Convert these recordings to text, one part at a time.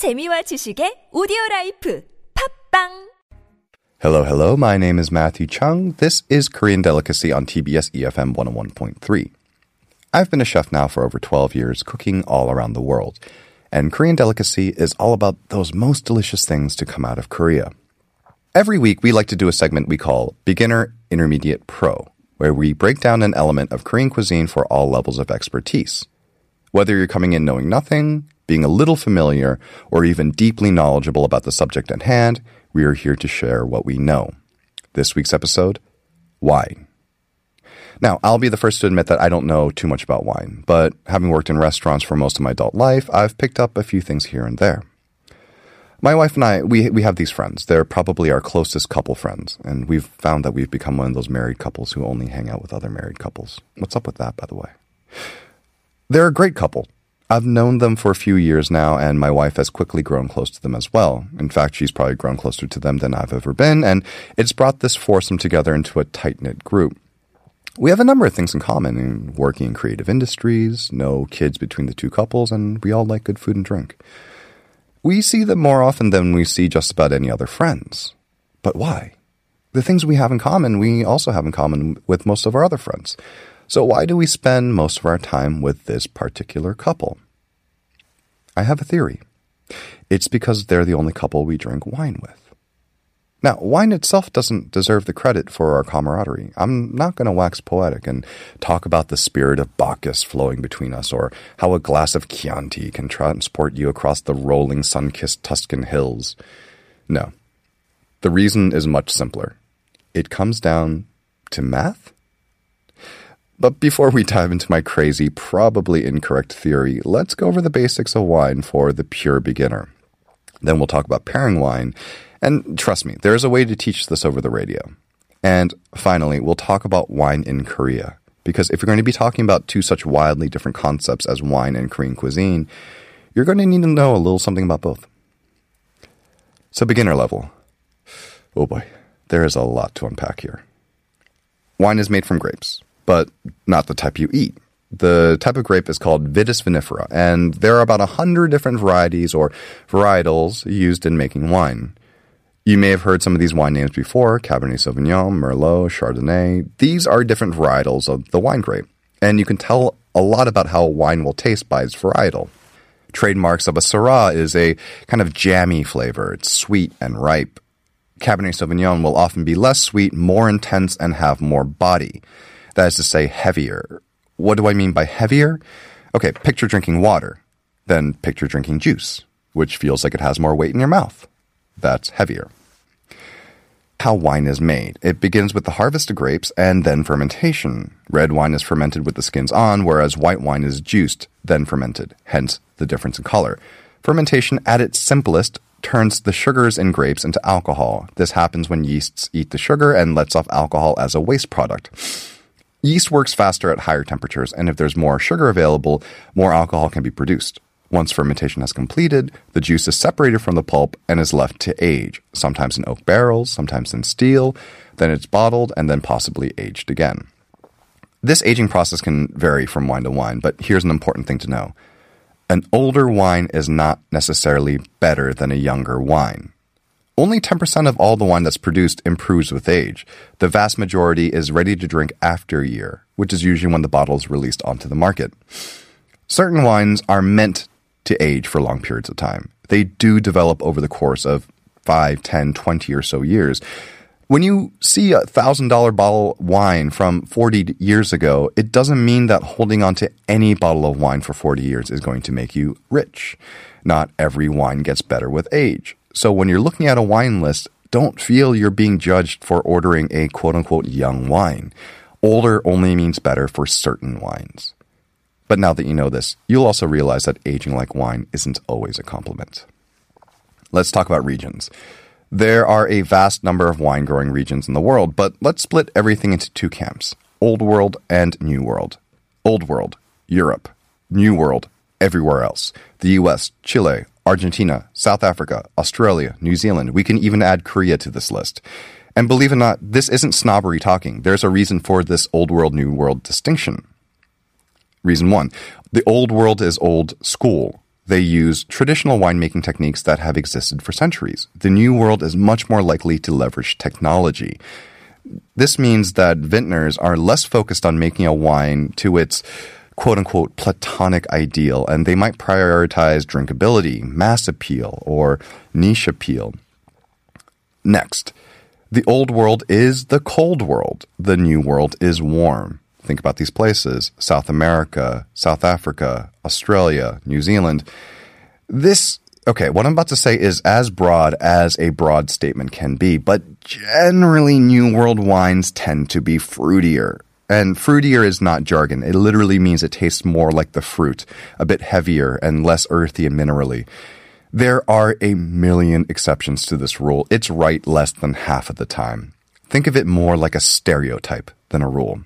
재미와 지식의 오디오 라이프 팝빵 Hello, hello. My name is Matthew Chung. This is Korean Delicacy on TBS EFM 101.3. I've been a chef now for over 12 years, cooking all around the world. And Korean Delicacy is all about those most delicious things to come out of Korea. Every week, we like to do a segment we call Beginner, Intermediate, Pro, where we break down an element of Korean cuisine for all levels of expertise. Whether you're coming in knowing nothing, being a little familiar, or even deeply knowledgeable about the subject at hand, we are here to share what we know. This week's episode wine. Now, I'll be the first to admit that I don't know too much about wine, but having worked in restaurants for most of my adult life, I've picked up a few things here and there. My wife and I, we, we have these friends. They're probably our closest couple friends, and we've found that we've become one of those married couples who only hang out with other married couples. What's up with that, by the way? They're a great couple. I've known them for a few years now, and my wife has quickly grown close to them as well. In fact, she's probably grown closer to them than I've ever been, and it's brought this foursome together into a tight knit group. We have a number of things in common in working in creative industries, no kids between the two couples, and we all like good food and drink. We see them more often than we see just about any other friends. But why? The things we have in common, we also have in common with most of our other friends. So why do we spend most of our time with this particular couple? I have a theory. It's because they're the only couple we drink wine with. Now, wine itself doesn't deserve the credit for our camaraderie. I'm not going to wax poetic and talk about the spirit of Bacchus flowing between us or how a glass of Chianti can transport you across the rolling sun kissed Tuscan hills. No. The reason is much simpler. It comes down to math? But before we dive into my crazy, probably incorrect theory, let's go over the basics of wine for the pure beginner. Then we'll talk about pairing wine and trust me, there is a way to teach this over the radio. And finally, we'll talk about wine in Korea. Because if you're going to be talking about two such wildly different concepts as wine and Korean cuisine, you're going to need to know a little something about both. So, beginner level. Oh boy, there is a lot to unpack here. Wine is made from grapes, but not the type you eat. The type of grape is called Vitis vinifera, and there are about a hundred different varieties or varietals used in making wine. You may have heard some of these wine names before Cabernet Sauvignon, Merlot, Chardonnay. These are different varietals of the wine grape, and you can tell a lot about how wine will taste by its varietal. Trademarks of a Syrah is a kind of jammy flavor. It's sweet and ripe. Cabernet Sauvignon will often be less sweet, more intense, and have more body. That is to say, heavier. What do I mean by heavier? Okay, picture drinking water, then picture drinking juice, which feels like it has more weight in your mouth. That's heavier how wine is made. It begins with the harvest of grapes and then fermentation. Red wine is fermented with the skins on, whereas white wine is juiced, then fermented, hence the difference in color. Fermentation, at its simplest, turns the sugars in grapes into alcohol. This happens when yeasts eat the sugar and lets off alcohol as a waste product. Yeast works faster at higher temperatures, and if there's more sugar available, more alcohol can be produced. Once fermentation has completed, the juice is separated from the pulp and is left to age, sometimes in oak barrels, sometimes in steel, then it's bottled and then possibly aged again. This aging process can vary from wine to wine, but here's an important thing to know. An older wine is not necessarily better than a younger wine. Only 10% of all the wine that's produced improves with age. The vast majority is ready to drink after a year, which is usually when the bottle is released onto the market. Certain wines are meant to age for long periods of time. They do develop over the course of 5, 10, 20 or so years. When you see a $1,000 bottle of wine from 40 years ago, it doesn't mean that holding onto any bottle of wine for 40 years is going to make you rich. Not every wine gets better with age. So when you're looking at a wine list, don't feel you're being judged for ordering a quote unquote young wine. Older only means better for certain wines. But now that you know this, you'll also realize that aging like wine isn't always a compliment. Let's talk about regions. There are a vast number of wine growing regions in the world, but let's split everything into two camps Old World and New World. Old World, Europe. New World, everywhere else. The US, Chile, Argentina, South Africa, Australia, New Zealand. We can even add Korea to this list. And believe it or not, this isn't snobbery talking. There's a reason for this Old World, New World distinction. Reason one the old world is old school. they use traditional winemaking techniques that have existed for centuries. The New World is much more likely to leverage technology. This means that vintners are less focused on making a wine to its quote unquote platonic ideal, and they might prioritize drinkability, mass appeal, or niche appeal. Next, the old world is the cold world, the new world is warm. Think about these places South America, South Africa, Australia, New Zealand. This, okay, what I'm about to say is as broad as a broad statement can be, but generally, New World wines tend to be fruitier. And fruitier is not jargon. It literally means it tastes more like the fruit, a bit heavier and less earthy and minerally. There are a million exceptions to this rule. It's right less than half of the time. Think of it more like a stereotype than a rule.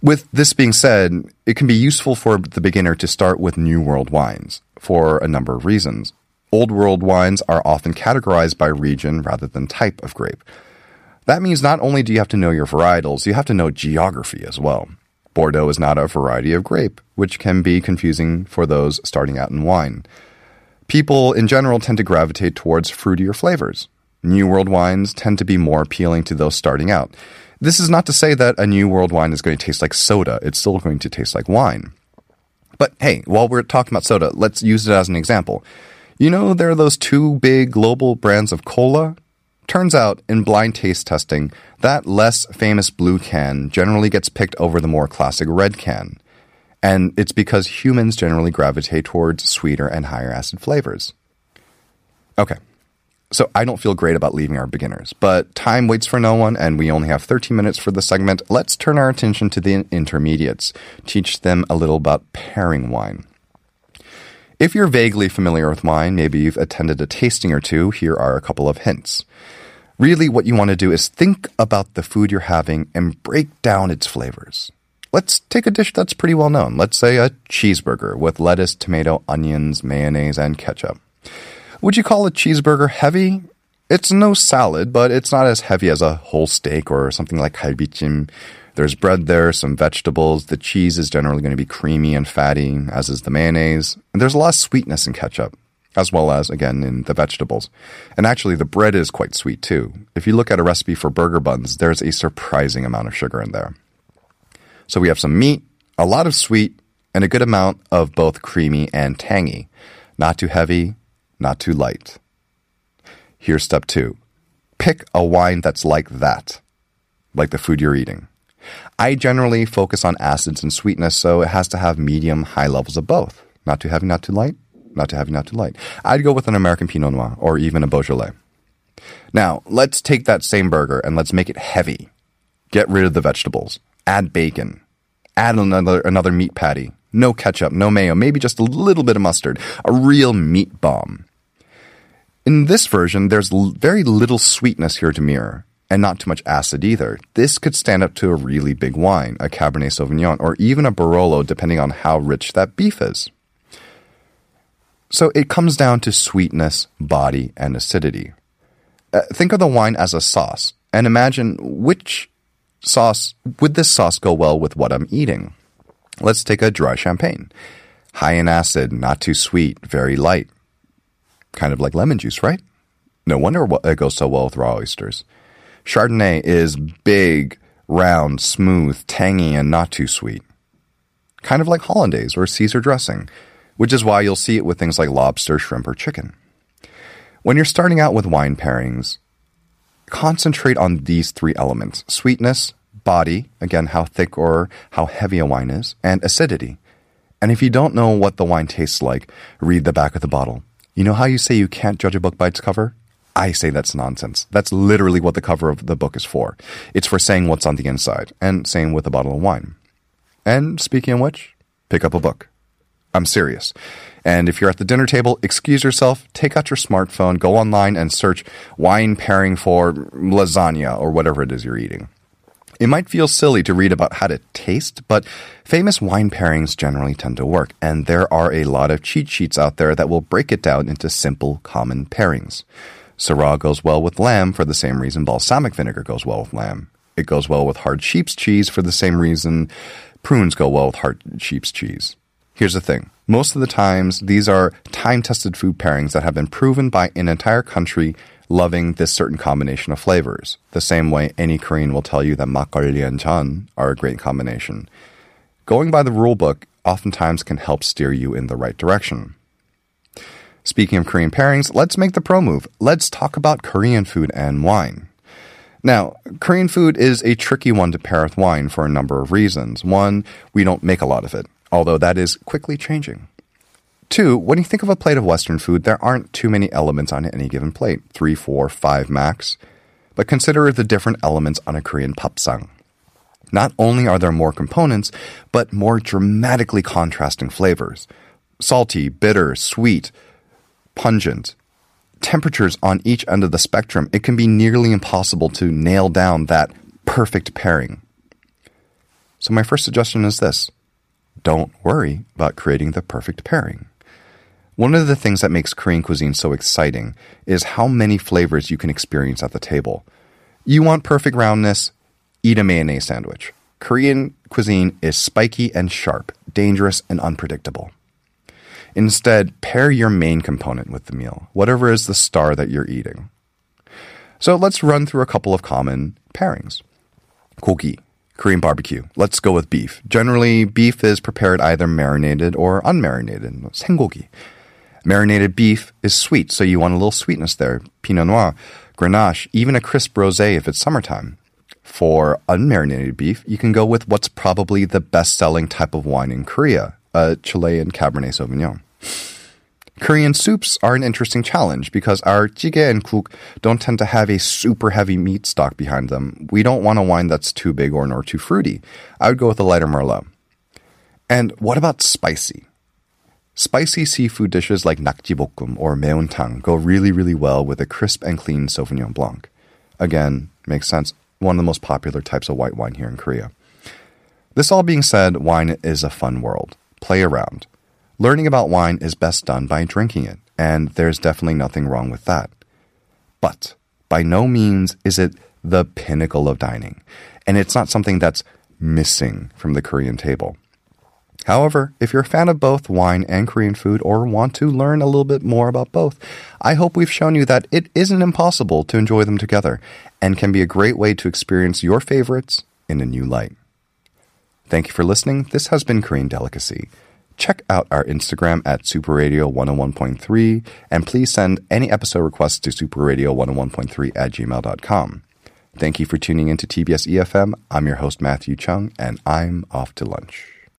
With this being said, it can be useful for the beginner to start with New World wines for a number of reasons. Old World wines are often categorized by region rather than type of grape. That means not only do you have to know your varietals, you have to know geography as well. Bordeaux is not a variety of grape, which can be confusing for those starting out in wine. People in general tend to gravitate towards fruitier flavors. New World wines tend to be more appealing to those starting out. This is not to say that a New World wine is going to taste like soda. It's still going to taste like wine. But hey, while we're talking about soda, let's use it as an example. You know, there are those two big global brands of cola. Turns out, in blind taste testing, that less famous blue can generally gets picked over the more classic red can. And it's because humans generally gravitate towards sweeter and higher acid flavors. Okay, so I don't feel great about leaving our beginners, but time waits for no one and we only have 13 minutes for the segment. Let's turn our attention to the intermediates, teach them a little about pairing wine. If you're vaguely familiar with wine, maybe you've attended a tasting or two, here are a couple of hints. Really, what you want to do is think about the food you're having and break down its flavors. Let's take a dish that's pretty well known. Let's say a cheeseburger with lettuce, tomato, onions, mayonnaise, and ketchup. Would you call a cheeseburger heavy? It's no salad, but it's not as heavy as a whole steak or something like galbichim. There's bread there, some vegetables. The cheese is generally going to be creamy and fatty, as is the mayonnaise. And there's a lot of sweetness in ketchup, as well as, again, in the vegetables. And actually, the bread is quite sweet too. If you look at a recipe for burger buns, there's a surprising amount of sugar in there. So we have some meat, a lot of sweet, and a good amount of both creamy and tangy. Not too heavy, not too light. Here's step two pick a wine that's like that, like the food you're eating. I generally focus on acids and sweetness, so it has to have medium, high levels of both. Not too heavy, not too light, not too heavy, not too light. I'd go with an American Pinot Noir or even a Beaujolais. Now, let's take that same burger and let's make it heavy. Get rid of the vegetables. Add bacon. Add another, another meat patty. No ketchup, no mayo, maybe just a little bit of mustard. A real meat bomb. In this version, there's l- very little sweetness here to mirror, and not too much acid either. This could stand up to a really big wine, a Cabernet Sauvignon, or even a Barolo, depending on how rich that beef is. So it comes down to sweetness, body, and acidity. Uh, think of the wine as a sauce, and imagine which sauce would this sauce go well with what I'm eating. Let's take a dry champagne. High in acid, not too sweet, very light kind of like lemon juice, right? No wonder it goes so well with raw oysters. Chardonnay is big, round, smooth, tangy, and not too sweet. Kind of like hollandaise or Caesar dressing, which is why you'll see it with things like lobster, shrimp, or chicken. When you're starting out with wine pairings, concentrate on these three elements sweetness, body, again, how thick or how heavy a wine is, and acidity. And if you don't know what the wine tastes like, read the back of the bottle. You know how you say you can't judge a book by its cover? I say that's nonsense. That's literally what the cover of the book is for. It's for saying what's on the inside, and same with a bottle of wine. And speaking of which, pick up a book. I'm serious. And if you're at the dinner table, excuse yourself, take out your smartphone, go online and search wine pairing for lasagna or whatever it is you're eating. It might feel silly to read about how to taste, but famous wine pairings generally tend to work, and there are a lot of cheat sheets out there that will break it down into simple, common pairings. Syrah goes well with lamb for the same reason balsamic vinegar goes well with lamb. It goes well with hard sheep's cheese for the same reason prunes go well with hard sheep's cheese. Here's the thing. Most of the times, these are time-tested food pairings that have been proven by an entire country loving this certain combination of flavors. The same way any Korean will tell you that makgeolli and jeon are a great combination. Going by the rule book oftentimes can help steer you in the right direction. Speaking of Korean pairings, let's make the pro move. Let's talk about Korean food and wine. Now, Korean food is a tricky one to pair with wine for a number of reasons. One, we don't make a lot of it, although that is quickly changing. Two, when you think of a plate of Western food, there aren't too many elements on any given plate three, four, five max. But consider the different elements on a Korean papsang. Not only are there more components, but more dramatically contrasting flavors salty, bitter, sweet, pungent. Temperatures on each end of the spectrum, it can be nearly impossible to nail down that perfect pairing. So, my first suggestion is this don't worry about creating the perfect pairing. One of the things that makes Korean cuisine so exciting is how many flavors you can experience at the table. You want perfect roundness? Eat a mayonnaise sandwich. Korean cuisine is spiky and sharp, dangerous and unpredictable. Instead, pair your main component with the meal, whatever is the star that you're eating. So let's run through a couple of common pairings. Gogi, Korean barbecue. Let's go with beef. Generally, beef is prepared either marinated or unmarinated. 생고기. Marinated beef is sweet, so you want a little sweetness there. Pinot Noir, Grenache, even a crisp rosé if it's summertime. For unmarinated beef, you can go with what's probably the best selling type of wine in Korea, a Chilean Cabernet Sauvignon. Korean soups are an interesting challenge because our jjigae and guk don't tend to have a super heavy meat stock behind them. We don't want a wine that's too big or nor too fruity. I would go with a lighter merlot. And what about spicy? Spicy seafood dishes like nakjibokkum or maeuntang go really, really well with a crisp and clean Sauvignon Blanc. Again, makes sense. One of the most popular types of white wine here in Korea. This all being said, wine is a fun world. Play around. Learning about wine is best done by drinking it, and there's definitely nothing wrong with that. But by no means is it the pinnacle of dining, and it's not something that's missing from the Korean table. However, if you're a fan of both wine and Korean food or want to learn a little bit more about both, I hope we've shown you that it isn't impossible to enjoy them together and can be a great way to experience your favorites in a new light. Thank you for listening. This has been Korean Delicacy. Check out our Instagram at superradio101.3 and please send any episode requests to superradio101.3 at gmail.com. Thank you for tuning in to TBS EFM. I'm your host, Matthew Chung, and I'm off to lunch.